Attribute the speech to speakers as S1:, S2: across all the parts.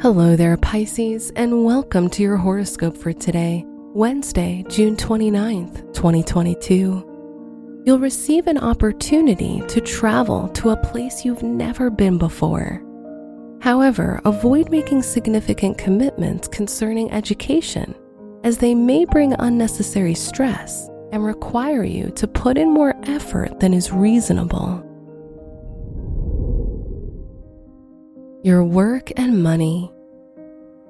S1: Hello there, Pisces, and welcome to your horoscope for today, Wednesday, June 29th, 2022. You'll receive an opportunity to travel to a place you've never been before. However, avoid making significant commitments concerning education, as they may bring unnecessary stress and require you to put in more effort than is reasonable. Your work and money.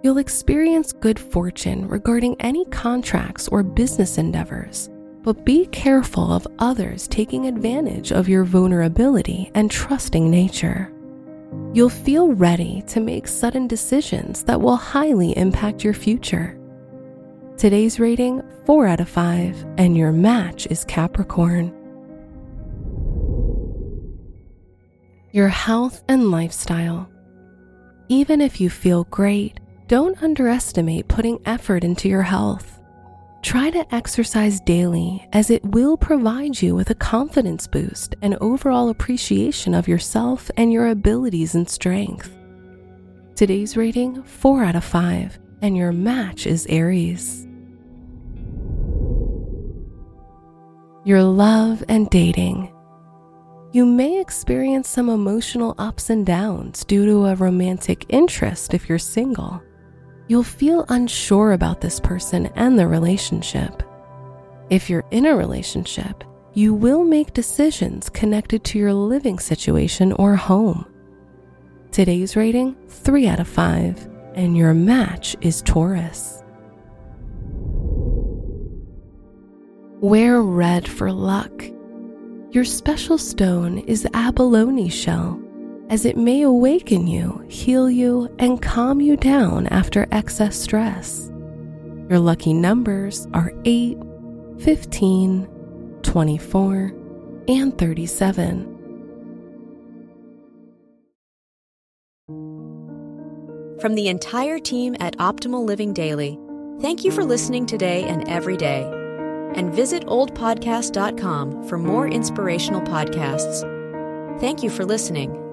S1: You'll experience good fortune regarding any contracts or business endeavors, but be careful of others taking advantage of your vulnerability and trusting nature. You'll feel ready to make sudden decisions that will highly impact your future. Today's rating 4 out of 5, and your match is Capricorn. Your health and lifestyle. Even if you feel great, don't underestimate putting effort into your health. Try to exercise daily as it will provide you with a confidence boost and overall appreciation of yourself and your abilities and strength. Today's rating 4 out of 5, and your match is Aries. Your love and dating. You may experience some emotional ups and downs due to a romantic interest if you're single. You'll feel unsure about this person and the relationship. If you're in a relationship, you will make decisions connected to your living situation or home. Today's rating 3 out of 5, and your match is Taurus. Wear red for luck. Your special stone is abalone shell, as it may awaken you, heal you, and calm you down after excess stress. Your lucky numbers are 8, 15, 24, and 37.
S2: From the entire team at Optimal Living Daily, thank you for listening today and every day. And visit oldpodcast.com for more inspirational podcasts. Thank you for listening.